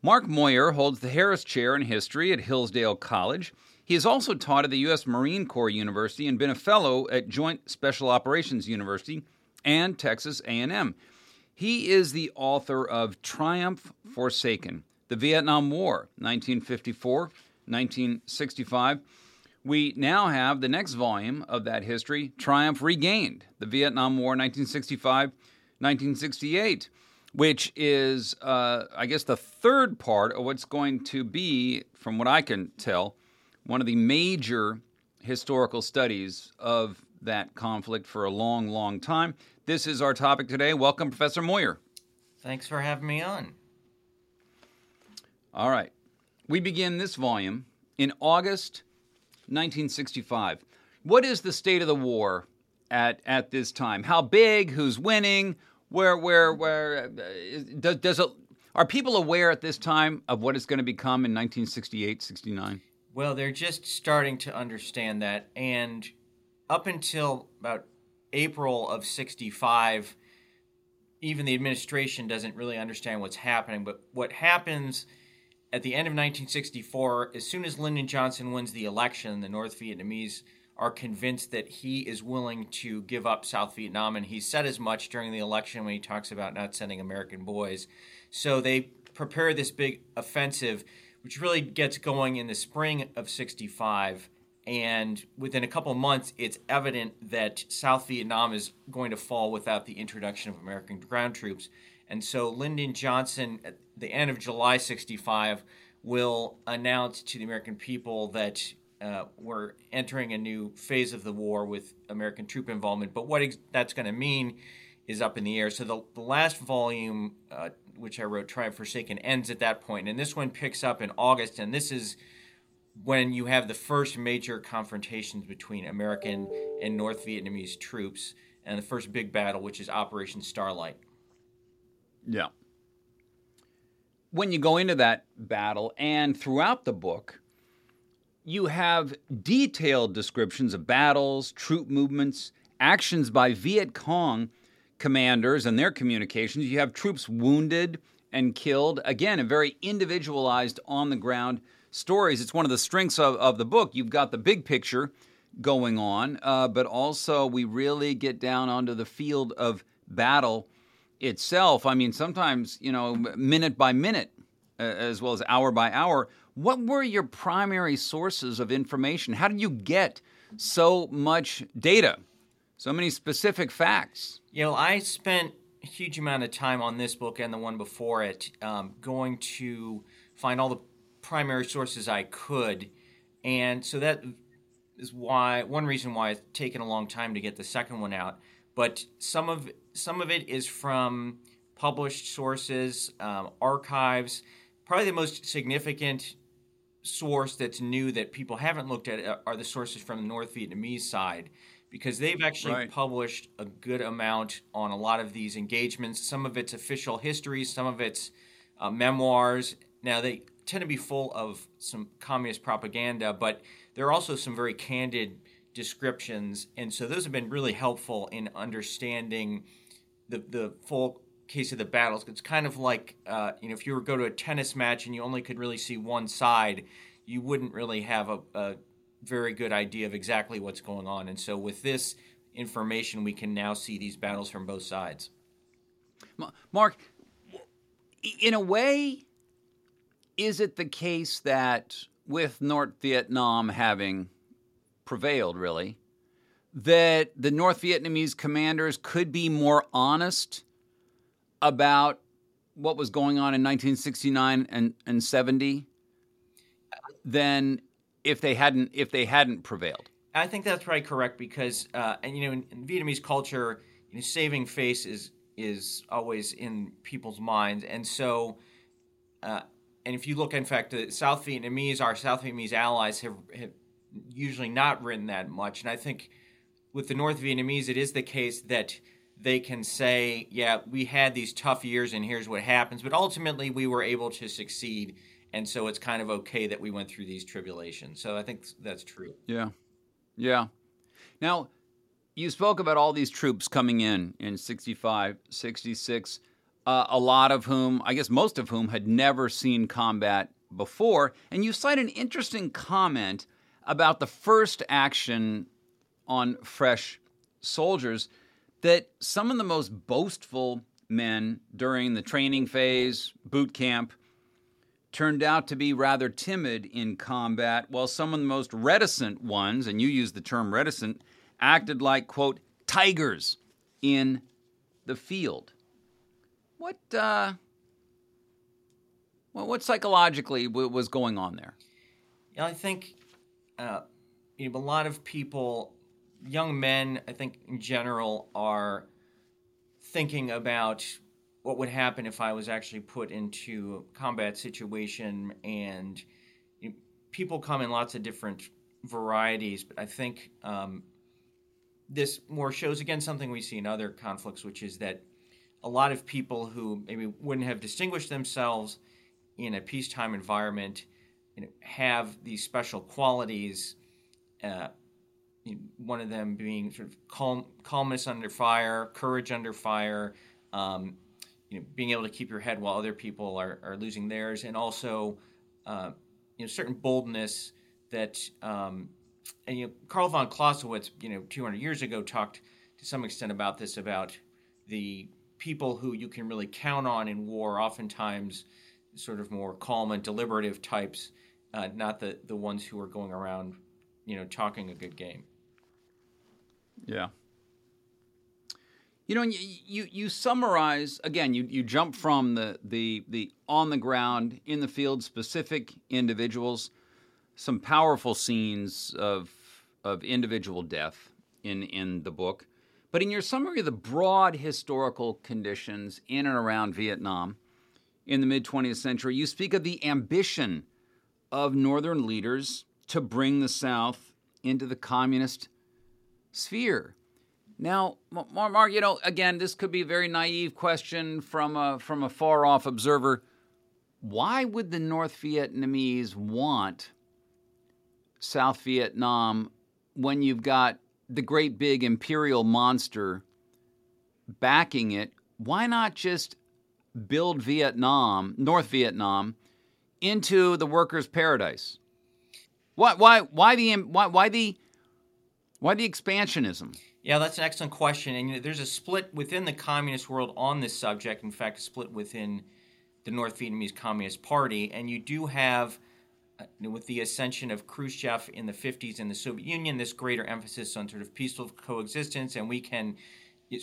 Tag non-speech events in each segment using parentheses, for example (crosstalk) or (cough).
Mark Moyar holds the Harris Chair in History at Hillsdale College. He has also taught at the U.S. Marine Corps University and been a fellow at Joint Special Operations University and Texas A&M. He is the author of Triumph Forsaken: The Vietnam War, 1954-1965. We now have the next volume of that history, Triumph Regained: The Vietnam War, 1965-1968, which is, uh, I guess, the third part of what's going to be, from what I can tell, one of the major historical studies of that conflict for a long, long time. This is our topic today. Welcome, Professor Moyar. Thanks for having me on. All right. We begin this volume in August 1965. What is the state of the war at, at this time? How big? Who's winning? Where, where, where? Uh, does, does it, are people aware at this time of what it's going to become in 1968, 69? Well, they're just starting to understand that. And up until about April of 65, even the administration doesn't really understand what's happening. But what happens at the end of 1964, as soon as Lyndon Johnson wins the election, the North Vietnamese are convinced that he is willing to give up South Vietnam. And he said as much during the election when he talks about not sending American boys. So they prepare this big offensive, which really gets going in the spring of 65 and within a couple months, it's evident that South Vietnam is going to fall without the introduction of American ground troops. And so Lyndon Johnson, at the end of July 65, will announce to the American people that uh, we're entering a new phase of the war with American troop involvement. But what ex- that's going to mean is up in the air. So the, the last volume, uh, which I wrote, Triumph Forsaken, ends at that point. And this one picks up in August. And this is when you have the first major confrontations between American and North Vietnamese troops and the first big battle, which is Operation Starlight. Yeah. When you go into that battle and throughout the book, you have detailed descriptions of battles, troop movements, actions by Viet Cong commanders and their communications. You have troops wounded and killed. Again, a very individualized on the ground stories. It's one of the strengths of, of the book. You've got the big picture going on, uh, but also we really get down onto the field of battle itself. I mean, sometimes, you know, minute by minute, uh, as well as hour by hour. What were your primary sources of information? How did you get so much data, so many specific facts? You know, I spent a huge amount of time on this book and the one before it um, going to find all the primary sources I could. And so that is why one reason why it's taken a long time to get the second one out. But some of some of it is from published sources, um, archives. Probably the most significant source that's new that people haven't looked at uh, are the sources from the North Vietnamese side because they've actually right. published a good amount on a lot of these engagements. Some of it's official history, some of it's uh, memoirs. Now they tend to be full of some communist propaganda, but there are also some very candid descriptions, and so those have been really helpful in understanding the the full case of the battles. It's kind of like uh, you know if you were to go to a tennis match and you only could really see one side, you wouldn't really have a, a very good idea of exactly what's going on. And so with this information, we can now see these battles from both sides. Mark, in a way, is it the case that with North Vietnam having prevailed, really, that the North Vietnamese commanders could be more honest about what was going on in 1969 and, and 70 than if they hadn't if they hadn't prevailed. I think that's probably correct, because uh, and you know in, in Vietnamese culture, you know, saving face is is always in people's minds, and so. Uh, and if you look, in fact, the South Vietnamese, our South Vietnamese allies have, have usually not written that much. And I think with the North Vietnamese, it is the case that they can say, yeah, we had these tough years and here's what happens. But ultimately, we were able to succeed. And so it's kind of okay that we went through these tribulations. So I think that's true. Yeah. Yeah. Now, you spoke about all these troops coming in in 65, 66 uh, a lot of whom, I guess most of whom, had never seen combat before. And you cite an interesting comment about the first action on fresh soldiers that some of the most boastful men during the training phase, boot camp, turned out to be rather timid in combat, while some of the most reticent ones, and you use the term reticent, acted like, quote, tigers in the field. What uh, well, what psychologically w- was going on there? Yeah, I think uh, you know, a lot of people, young men, I think in general, are thinking about what would happen if I was actually put into a combat situation. And you know, people come in lots of different varieties, but I think um, this more shows again something we see in other conflicts, which is that a lot of people who maybe wouldn't have distinguished themselves in a peacetime environment you know, have these special qualities. Uh, one of them being sort of calm, calmness under fire, courage under fire, um, you know, being able to keep your head while other people are, are losing theirs, and also uh, you know certain boldness that um, and you know Karl von Clausewitz, you know, 200 years ago talked to some extent about this about the people who you can really count on in war, oftentimes sort of more calm and deliberative types, uh, not the, the ones who are going around, you know, talking a good game. Yeah. You know, you, you, you summarize again. You, you jump from the, the the on the ground in the field specific individuals, some powerful scenes of of individual death in in the book. But in your summary of the broad historical conditions in and around Vietnam in the mid 20th century, you speak of the ambition of Northern leaders to bring the South into the communist sphere. Now, Mark, you know, again, this could be a very naive question from a, from a far off observer. Why would the North Vietnamese want South Vietnam when you've got the great big imperial monster backing it, why not just build Vietnam, North Vietnam, into the workers' paradise? Why, why, why the, why, why the, why the expansionism? Yeah, that's an excellent question. And you know, there's a split within the communist world on this subject. In fact, a split within the North Vietnamese Communist Party. And you do have uh, with the ascension of Khrushchev in the 50s in the Soviet Union, this greater emphasis on sort of peaceful coexistence, and we can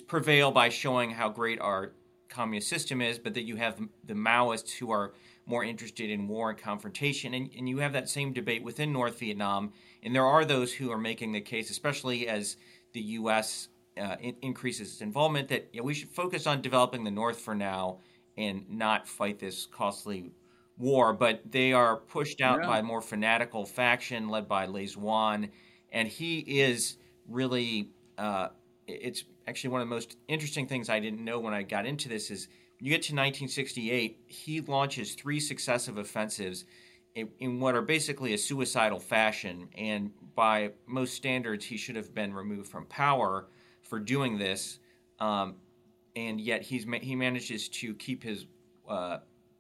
prevail by showing how great our communist system is, but that you have the Maoists who are more interested in war and confrontation, and, and you have that same debate within North Vietnam, and there are those who are making the case, especially as the U.S. Uh, in, increases its involvement, that you know, we should focus on developing the North for now and not fight this costly war, but they are pushed out yeah. by a more fanatical faction led by Le Duan, and he is really. Uh, it's actually one of the most interesting things I didn't know when I got into this is you get to 1968, he launches three successive offensives in, what are basically a suicidal fashion, and by most standards, he should have been removed from power for doing this. Um, and yet he's he manages to keep his uh,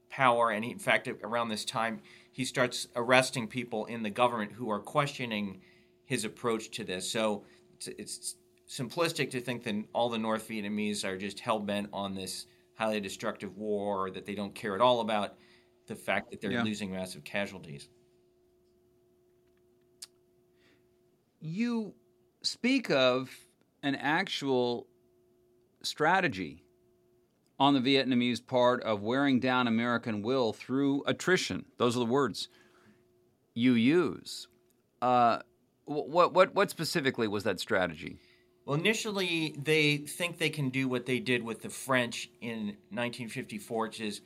power. And he, in fact, around this time, he starts arresting people in the government who are questioning his approach to this. So it's, it's simplistic to think that all the North Vietnamese are just hell bent on this highly destructive war, that they don't care at all about the fact that they're yeah. losing massive casualties. you speak of an actual strategy on the Vietnamese part of wearing down American will through attrition. Those are the words you use. Uh, what, what, what specifically was that strategy? Well, initially, they think they can do what they did with the French in 1954, which is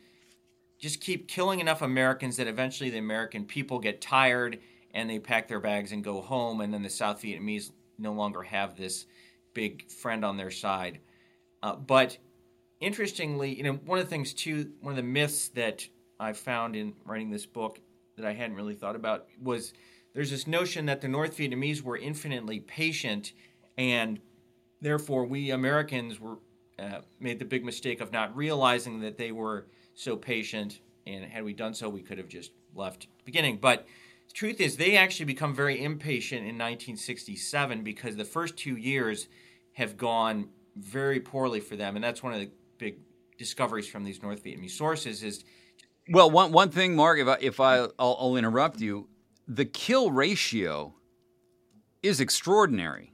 just keep killing enough Americans that eventually the American people get tired and they pack their bags and go home, and then the South Vietnamese no longer have this big friend on their side. Uh, but interestingly, you know, one of the things too, one of the myths that I found in writing this book that I hadn't really thought about was there's this notion that the North Vietnamese were infinitely patient, and therefore we Americans were uh, made the big mistake of not realizing that they were so patient. And had we done so, we could have just left the beginning. But the truth is, they actually become very impatient in 1967 because the first two years have gone very poorly for them, and that's one of the big discoveries from these North Vietnamese sources. Is well, one one thing, Mark, if I if I I'll, I'll interrupt you, the kill ratio is extraordinary.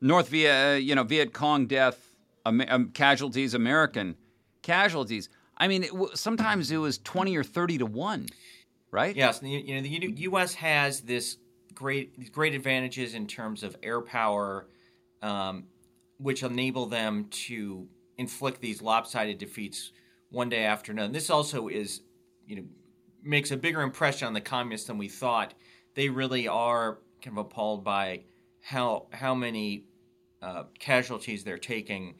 North Viet, uh, you know, Viet Cong death um, casualties, American casualties. I mean, it sometimes it was twenty or thirty to one right? Yes, you know the U.S. has this great great advantages in terms of air power, um, which enable them to inflict these lopsided defeats one day after another. This also is, you know, makes a bigger impression on the communists than we thought. They really are kind of appalled by how how many uh, casualties they're taking,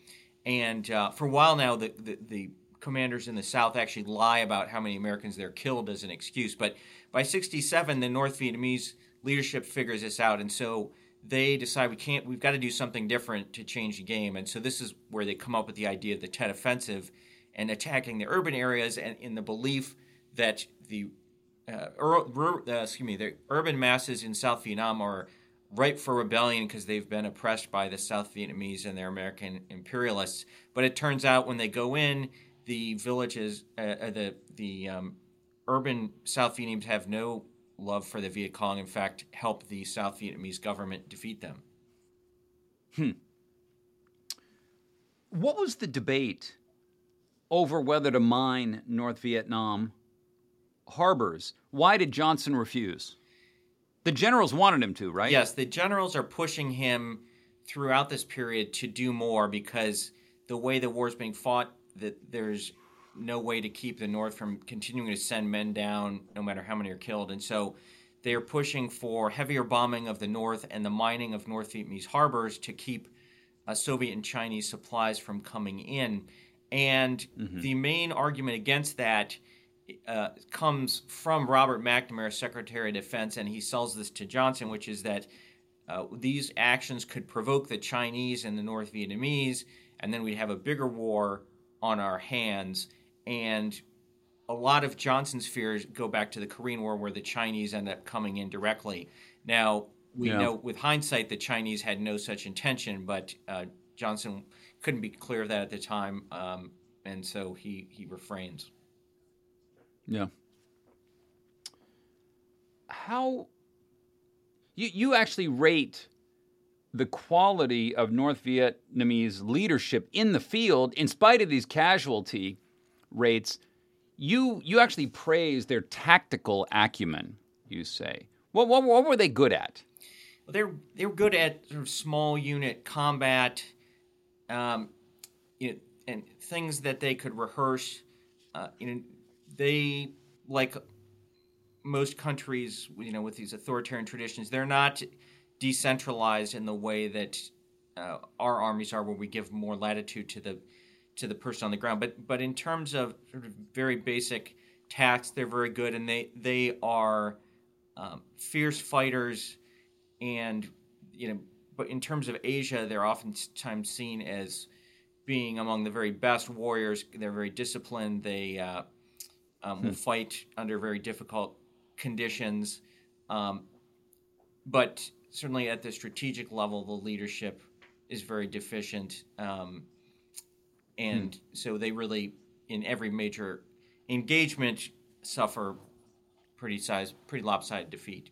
and uh, for a while now, the, the, the commanders in the South actually lie about how many Americans they're killed as an excuse. But by 67, the North Vietnamese leadership figures this out. And so they decide we can't, we've got to do something different to change the game. And so this is where they come up with the idea of the Tet Offensive and attacking the urban areas and in the belief that the uh, ur- uh, excuse me, the urban masses in South Vietnam are ripe for rebellion because they've been oppressed by the South Vietnamese and their American imperialists. But it turns out when they go in, the villages, uh, uh, the the um, urban South Vietnamese have no love for the Viet Cong. In fact, help the South Vietnamese government defeat them. Hmm. What was the debate over whether to mine North Vietnam harbors? Why did Johnson refuse? The generals wanted him to, right? Yes, the generals are pushing him throughout this period to do more because the way the war is being fought that there's no way to keep the North from continuing to send men down, no matter how many are killed. And so they're pushing for heavier bombing of the North and the mining of North Vietnamese harbors to keep uh, Soviet and Chinese supplies from coming in. And mm-hmm. the main argument against that uh, comes from Robert McNamara, Secretary of Defense, and he sells this to Johnson, which is that uh, these actions could provoke the Chinese and the North Vietnamese, and then we'd have a bigger war on our hands. And a lot of Johnson's fears go back to the Korean War, where the Chinese end up coming in directly. Now, we yeah. know with hindsight the Chinese had no such intention, but uh, Johnson couldn't be clear of that at the time, um, and so he, he refrains. Yeah. How you you actually rate the quality of North Vietnamese leadership in the field, in spite of these casualty rates, you you actually praise their tactical acumen. You say, what what, what were they good at? Well, they're they were good at sort of small unit combat, um, you know, and things that they could rehearse. Uh, you know, they like most countries, you know, with these authoritarian traditions, they're not decentralized in the way that uh, our armies are, where we give more latitude to the to the person on the ground. But but in terms of sort of very basic tasks, they're very good, and they they are um, fierce fighters, and you know. But in terms of Asia, they're oftentimes seen as being among the very best warriors. They're very disciplined. They uh, um, hmm. will fight under very difficult conditions. Um, but certainly at the strategic level, the leadership is very deficient. Um, and hmm. so they really, in every major engagement, suffer pretty size, pretty lopsided defeat.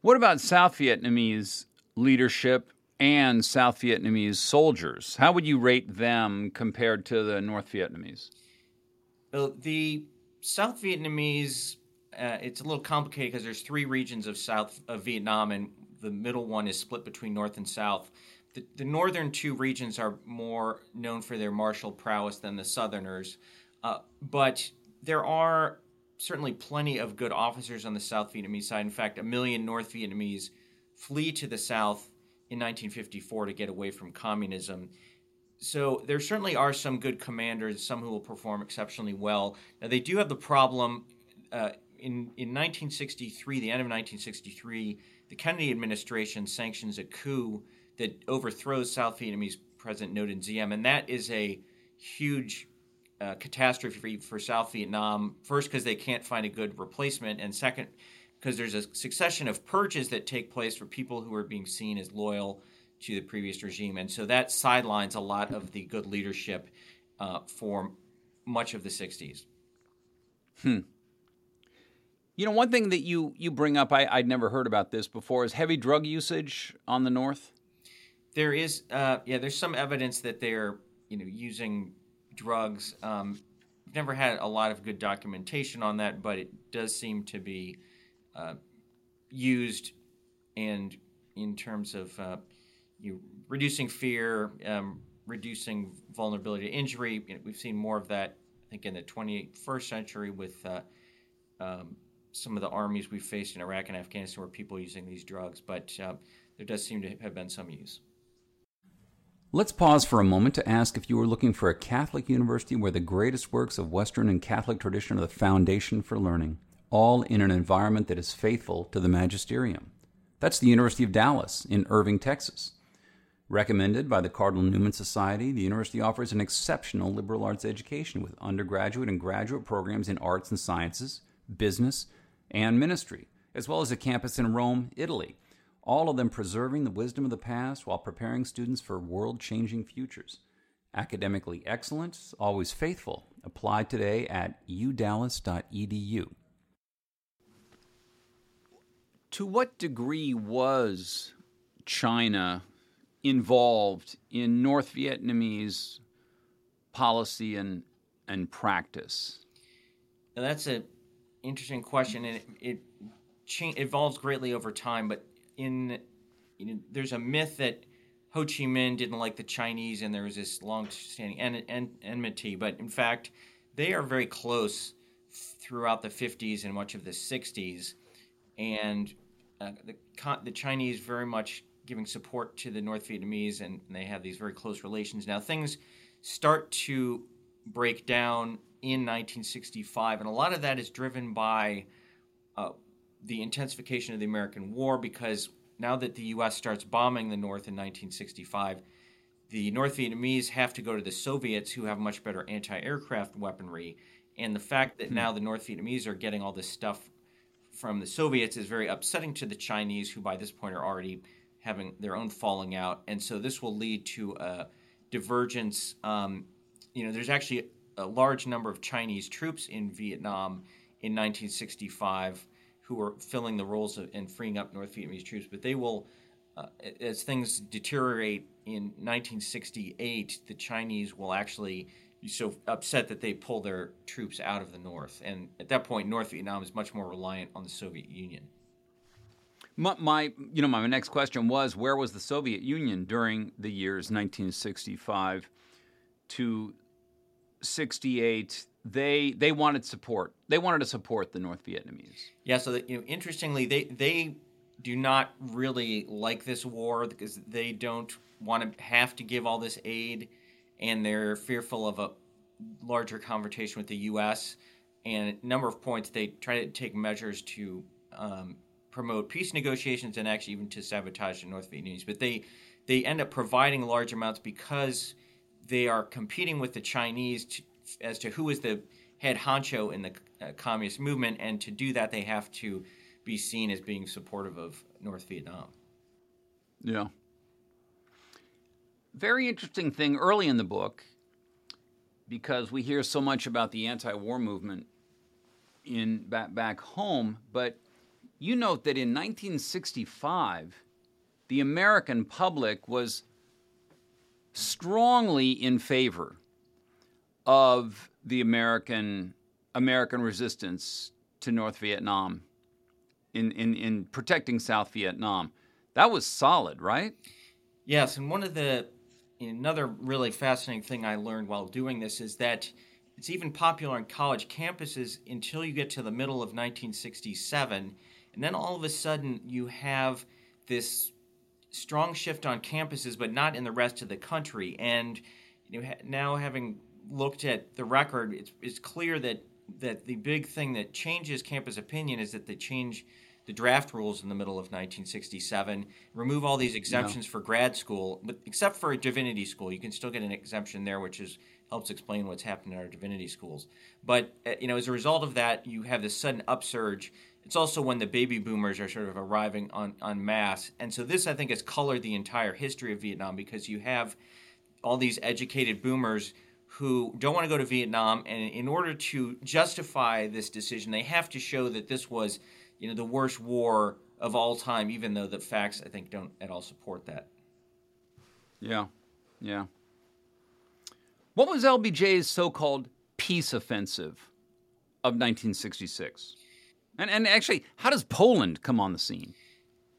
What about South Vietnamese leadership and South Vietnamese soldiers? How would you rate them compared to the North Vietnamese? Well, the South Vietnamese, uh, it's a little complicated because there's three regions of South of Vietnam, and the middle one is split between North and South. The, the northern two regions are more known for their martial prowess than the southerners, uh, but there are certainly plenty of good officers on the South Vietnamese side. In fact, a million North Vietnamese flee to the South in 1954 to get away from communism. So there certainly are some good commanders, some who will perform exceptionally well. Now they do have the problem uh, in in 1963, the end of 1963, the Kennedy administration sanctions a coup that overthrows South Vietnamese President Ngo Dinh Diem, and that is a huge uh, catastrophe for South Vietnam. First, because they can't find a good replacement, and second, because there's a succession of purges that take place for people who are being seen as loyal to the previous regime, and so that sidelines a lot of the good leadership uh, for much of the '60s. Hmm. You know, one thing that you you bring up, I, would never heard about this before, is heavy drug usage on the north. There is, uh, yeah, there's some evidence that they're you know using drugs. Um, never had a lot of good documentation on that, but it does seem to be uh, used and in terms of uh, you know, reducing fear, um, reducing vulnerability to injury. You know, we've seen more of that, I think, in the 21st century with uh, um, some of the armies we've faced in Iraq and Afghanistan were people using these drugs, but uh, there does seem to have been some use. Let's pause for a moment to ask if you are looking for a Catholic university where the greatest works of Western and Catholic tradition are the foundation for learning, all in an environment that is faithful to the magisterium. That's the University of Dallas in Irving, Texas. Recommended by the Cardinal Newman Society, the university offers an exceptional liberal arts education with undergraduate and graduate programs in arts and sciences, business, and ministry, as well as a campus in Rome, Italy all of them preserving the wisdom of the past while preparing students for world changing futures. Academically excellent, always faithful. Apply today at udallas.edu. To what degree was China involved in North Vietnamese policy and, and practice? Now that's an interesting question, and it, it cha- evolves greatly over time. But in you know, there's a myth that Ho Chi Minh didn't like the Chinese, and there was this long-standing en- en- enmity. But in fact, they are very close throughout the 50s and much of the 60s, and uh, the the Chinese very much giving support to the North Vietnamese, and, and they have these very close relations. Now things start to break down in 1965, and a lot of that is driven by uh, the intensification of the American War because now that the U.S. starts bombing the North in 1965, the North Vietnamese have to go to the Soviets, who have much better anti aircraft weaponry. And the fact that hmm. now the North Vietnamese are getting all this stuff from the Soviets is very upsetting to the Chinese, who by this point are already having their own falling out. And so this will lead to a divergence. Um, you know, there's actually a large number of Chinese troops in Vietnam in 1965 who are filling the roles of, and freeing up North Vietnamese troops, but they will, uh, as things deteriorate in 1968, the Chinese will actually be so upset that they pull their troops out of the North. And at that point, North Vietnam is much more reliant on the Soviet Union. My, my, you know, my next question was, where was the Soviet Union during the years 1965 to 68? they they wanted support. They wanted to support the North Vietnamese. Yeah. So that, you know, interestingly, they they do not really like this war because they don't want to have to give all this aid, and they're fearful of a larger confrontation with the U.S. And a number of points they try to take measures to um, promote peace negotiations and actually even to sabotage the North Vietnamese. But they they end up providing large amounts because they are competing with the Chinese to, as to who is the head honcho in the uh, communist movement, and to do that, they have to be seen as being supportive of North Vietnam. Yeah. Very interesting thing early in the book, because we hear so much about the anti-war movement in back, back home, but you note that in 1965, the American public was strongly in favor of the American American resistance to North Vietnam in, in, in protecting South Vietnam. That was solid, right? Yes, and one of the another really fascinating thing I learned while doing this is that it's even popular on college campuses until you get to the middle of 1967, and then all of a sudden you have this strong shift on campuses, but not in the rest of the country. And you know, now having looked at the record, it's, it's clear that that the big thing that changes campus opinion is that they change the draft rules in the middle of 1967, remove all these exemptions for grad school, but except for a divinity school, you can still get an exemption there, which is helps explain what's happened in our divinity schools. But uh, you know, as a result of that, you have this sudden upsurge. It's also when the baby boomers are sort of arriving on on mass, and so this I think has colored the entire history of Vietnam because you have all these educated boomers who don't want to go to Vietnam, and in order to justify this decision, they have to show that this was you know the worst war of all time, even though the facts I think don't at all support that. Yeah, yeah. What was LBJ's so-called peace offensive of 1966? And and actually, how does Poland come on the scene?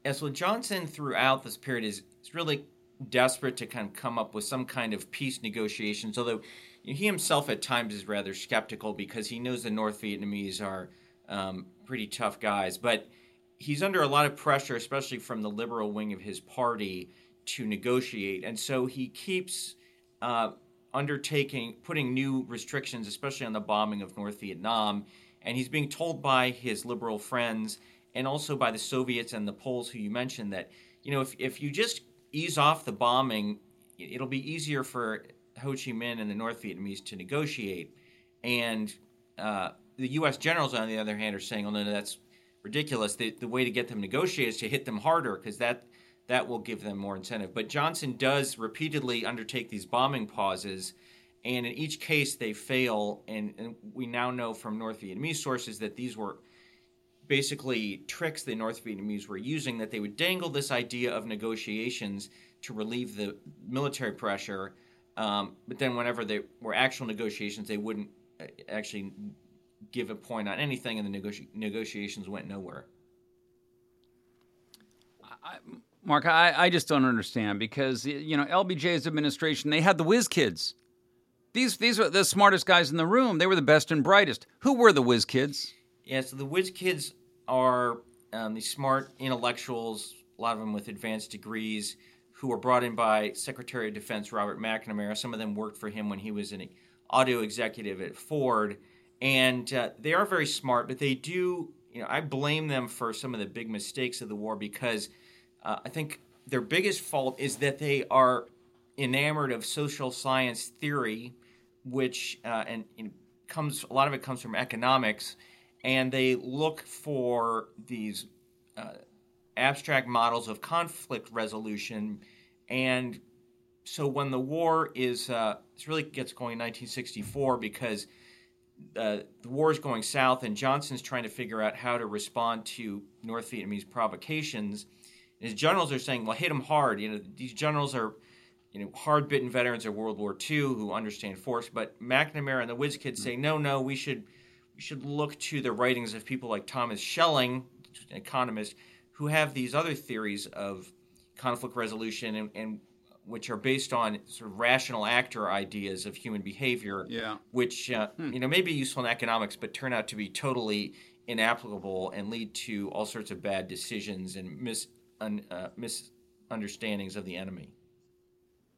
Yeah, so Johnson throughout this period is, is really desperate to kind of come up with some kind of peace negotiations, although he himself at times is rather skeptical because he knows the North Vietnamese are um, pretty tough guys. But he's under a lot of pressure, especially from the liberal wing of his party, to negotiate. And so he keeps uh, undertaking, putting new restrictions, especially on the bombing of North Vietnam. And he's being told by his liberal friends and also by the Soviets and the Poles who you mentioned that, you know, if, if you just ease off the bombing, it'll be easier for Ho Chi Minh and the North Vietnamese to negotiate. And uh, the U.S. generals, on the other hand, are saying, "Oh no, no that's ridiculous. The, the way to get them to negotiate is to hit them harder because that that will give them more incentive." But Johnson does repeatedly undertake these bombing pauses, and in each case they fail. And, and we now know from North Vietnamese sources that these were basically tricks the North Vietnamese were using that they would dangle this idea of negotiations to relieve the military pressure, um, but then whenever there were actual negotiations, they wouldn't uh, actually give a point on anything, and the negoti- negotiations went nowhere. I, Mark, I, I just don't understand because you know LBJ's administration they had the whiz kids. These these are the smartest guys in the room. They were the best and brightest. Who were the whiz kids? Yeah, so the whiz kids are um, these smart intellectuals, a lot of them with advanced degrees, who were brought in by Secretary of Defense Robert McNamara. Some of them worked for him when he was an audio executive at Ford and uh, they are very smart, but they do. You know, I blame them for some of the big mistakes of the war because uh, I think their biggest fault is that they are enamored of social science theory, which uh, and, comes a lot of it comes from economics, and they look for these uh, abstract models of conflict resolution and so when the war is uh, it really gets going in 1964 because uh, the war is going south, and Johnson's trying to figure out how to respond to North Vietnamese provocations. And his generals are saying, "Well, hit them hard." You know, these generals are, you know, hard-bitten veterans of World War II who understand force. But McNamara and the Whiz Kids say, "No, no, we should we should look to the writings of people like Thomas Schelling, an economist, who have these other theories of conflict resolution and, and which are based on sort of rational actor ideas of human behavior, yeah. which uh, hmm. you know may be useful in economics, but turn out to be totally inapplicable and lead to all sorts of bad decisions and mis un, uh, misunderstandings of the enemy.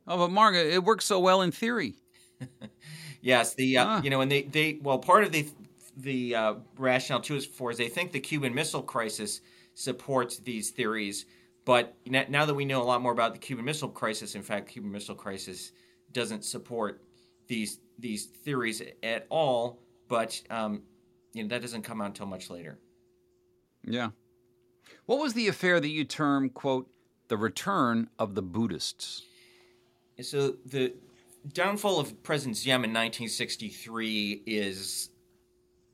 Oh, but Marga, it works so well in theory. (laughs) yes, the uh, you know, and they they well, part of the the uh, rationale too is for is they think the Cuban Missile Crisis supports these theories but now that we know a lot more about the Cuban Missile Crisis, in fact, Cuban Missile Crisis doesn't support these these theories at all. But um, you know that doesn't come out until much later. Yeah. What was the affair that you term quote the return of the Buddhists? So the downfall of President Diem in 1963 is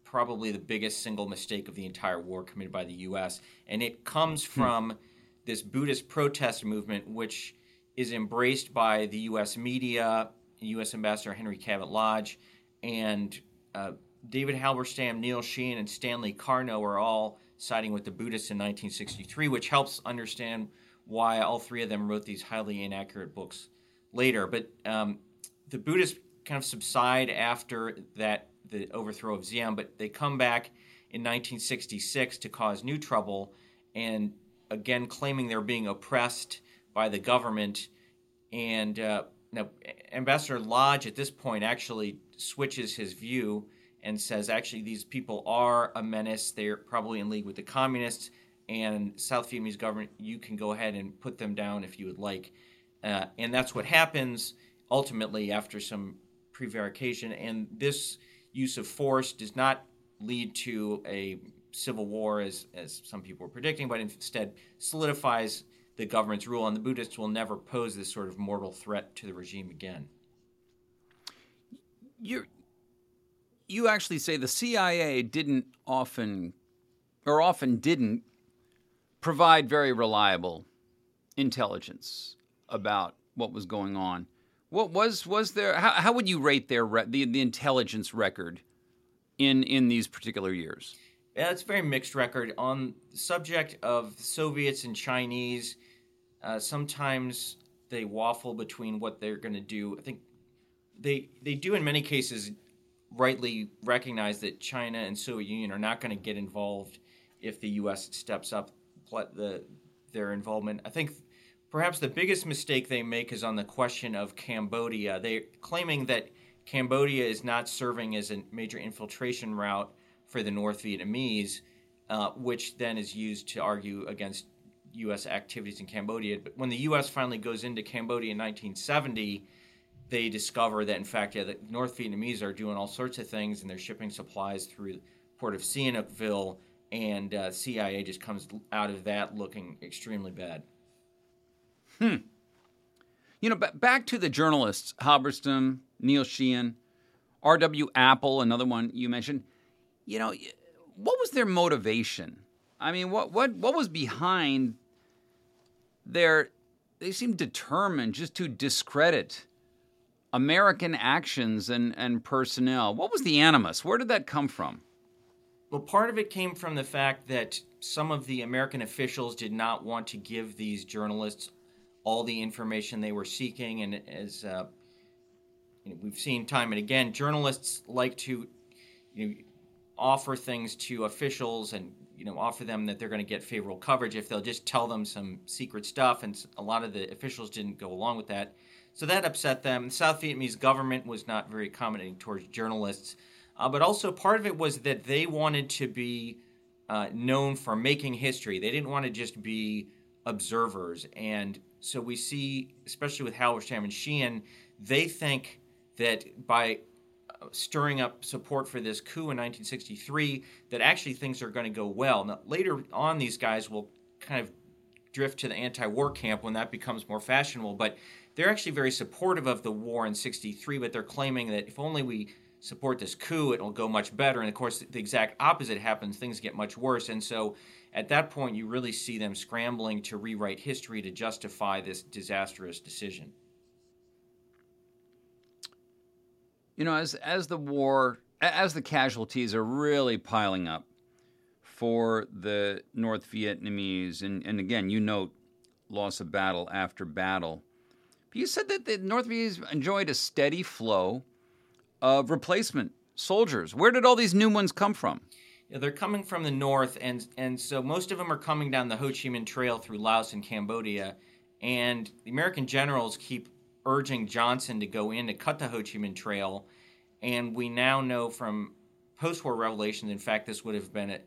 probably the biggest single mistake of the entire war committed by the U.S. And it comes hmm. from this Buddhist protest movement, which is embraced by the U.S. media, U.S. Ambassador Henry Cabot Lodge, and uh, David Halberstam, Neil Sheehan, and Stanley Karnow are all siding with the Buddhists in 1963, which helps understand why all three of them wrote these highly inaccurate books later. But um, the Buddhists kind of subside after that the overthrow of Diem, but they come back in 1966 to cause new trouble, and again claiming they're being oppressed by the government. And uh, now, Ambassador Lodge at this point actually switches his view and says, actually, these people are a menace. They're probably in league with the communists. And South Vietnamese government, you can go ahead and put them down if you would like. Uh, and that's what happens ultimately after some prevarication. And this use of force does not lead to a civil war, as, as some people were predicting, but instead solidifies the government's rule. And the Buddhists will never pose this sort of mortal threat to the regime again. You're, you actually say the CIA didn't often, or often didn't, provide very reliable intelligence about what was going on. What was was there? How, how would you rate their the the intelligence record in in these particular years? Yeah, it's a very mixed record on the subject of Soviets and Chinese. Uh, sometimes they waffle between what they're going to do. I think they they do in many cases rightly recognize that China and Soviet Union are not going to get involved if the U.S. steps up the, their involvement. I think perhaps the biggest mistake they make is on the question of Cambodia. They're claiming that Cambodia is not serving as a major infiltration route for the North Vietnamese, uh, which then is used to argue against U.S. activities in Cambodia. But when the U.S. finally goes into Cambodia in 1970, they discover that in fact, yeah, the North Vietnamese are doing all sorts of things and they're shipping supplies through port of Sihanoukville, and uh, CIA just comes out of that looking extremely bad. Hmm. You know, b- back to the journalists, Halberstam, Neil Sheehan, R.W. Apple, another one you mentioned. You know, what was their motivation? I mean, what what what was behind their? They seemed determined just to discredit American actions and, and personnel. What was the animus? Where did that come from? Well, part of it came from the fact that some of the American officials did not want to give these journalists all the information they were seeking. And as uh, you know, we've seen time and again, journalists like to you know, offer things to officials and you know offer them that they're going to get favorable coverage if they'll just tell them some secret stuff. And a lot of the officials didn't go along with that. So that upset them. The South Vietnamese government was not very accommodating towards journalists, uh, but also part of it was that they wanted to be uh, known for making history. They didn't want to just be observers. And so we see, especially with Halberstam and Sheehan, they think that by uh, stirring up support for this coup in 1963, that actually things are going to go well. Now, later on, these guys will kind of drift to the anti-war camp when that becomes more fashionable. But they're actually very supportive of the war in 63, but they're claiming that if only we support this coup, it'll go much better. And of course, the exact opposite happens. Things get much worse. And so at that point, you really see them scrambling to rewrite history to justify this disastrous decision. You know, as, as the war, as the casualties are really piling up for the North Vietnamese, and, and again, you note loss of battle after battle But you said that the North Vietnamese enjoyed a steady flow of replacement soldiers. Where did all these new ones come from? They're coming from the north, and and so most of them are coming down the Ho Chi Minh Trail through Laos and Cambodia. And the American generals keep urging Johnson to go in to cut the Ho Chi Minh Trail. And we now know from post-war revelations, in fact, this would have been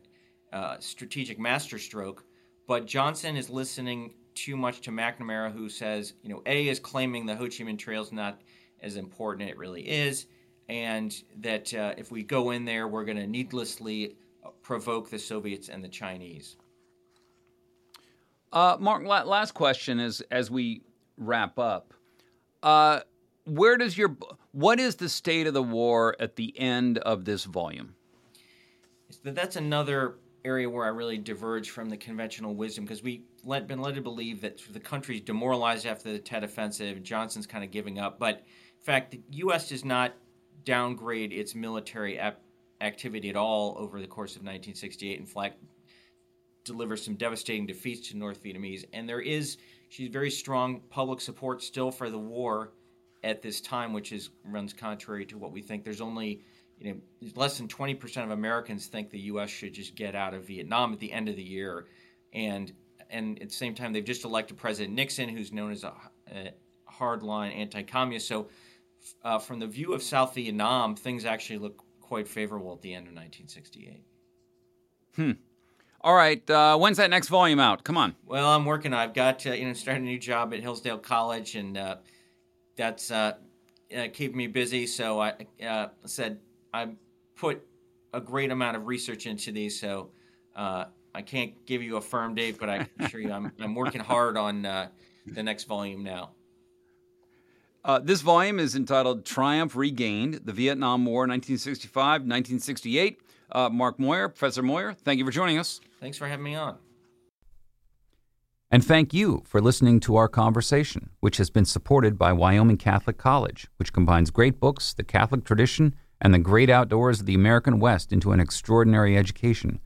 a strategic masterstroke. But Johnson is listening too much to McNamara, who says, you know, A is claiming the Ho Chi Minh Trail is not as important it really is, and that uh, if we go in there, we're going to needlessly provoke the Soviets and the Chinese. Uh, Mark, last question is as we wrap up. Uh, where does your what is the state of the war at the end of this volume? that's another area where I really diverge from the conventional wisdom because we've been led to believe that the country's demoralized after the Tet Offensive. Johnson's kind of giving up. But in fact, the U.S. does not downgrade its military ap- activity at all over the course of 1968. In fact, delivers some devastating defeats to North Vietnamese. And there is she's very strong public support still for the war at this time, which is runs contrary to what we think. There's only you know, less than 20% of Americans think the U.S. should just get out of Vietnam at the end of the year, and and at the same time they've just elected President Nixon, who's known as a, a hardline anti-communist. So, uh, from the view of South Vietnam, things actually look quite favorable at the end of 1968. Hmm. All right. Uh, when's that next volume out? Come on. Well, I'm working. I've got uh, you know started a new job at Hillsdale College, and uh, that's uh, uh, keeping me busy. So I uh, said I put a great amount of research into these, so uh, I can't give you a firm date, but I can assure you I'm, I'm working hard on uh, the next volume now. Uh, this volume is entitled Triumph Regained The Vietnam War 1965 1968. Uh, Mark Moyar, Professor Moyar, thank you for joining us. Thanks for having me on. And thank you for listening to our conversation, which has been supported by Wyoming Catholic College, which combines great books, the Catholic tradition, and the great outdoors of the American West into an extraordinary education.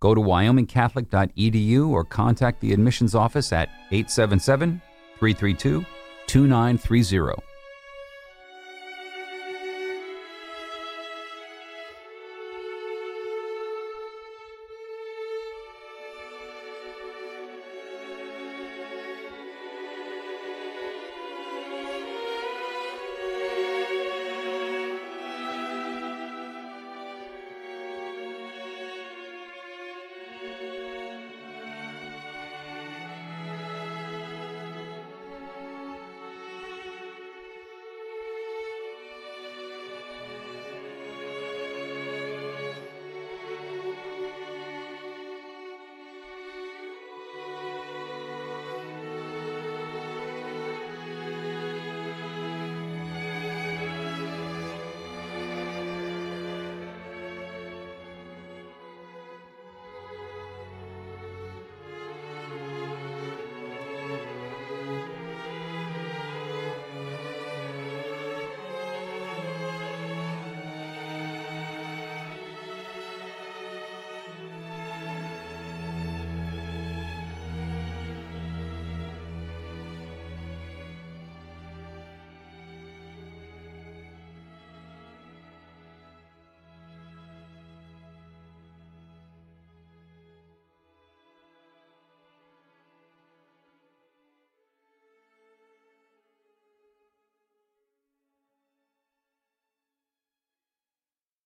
Go to wyomingcatholic.edu or contact the admissions office at 877 332 2930.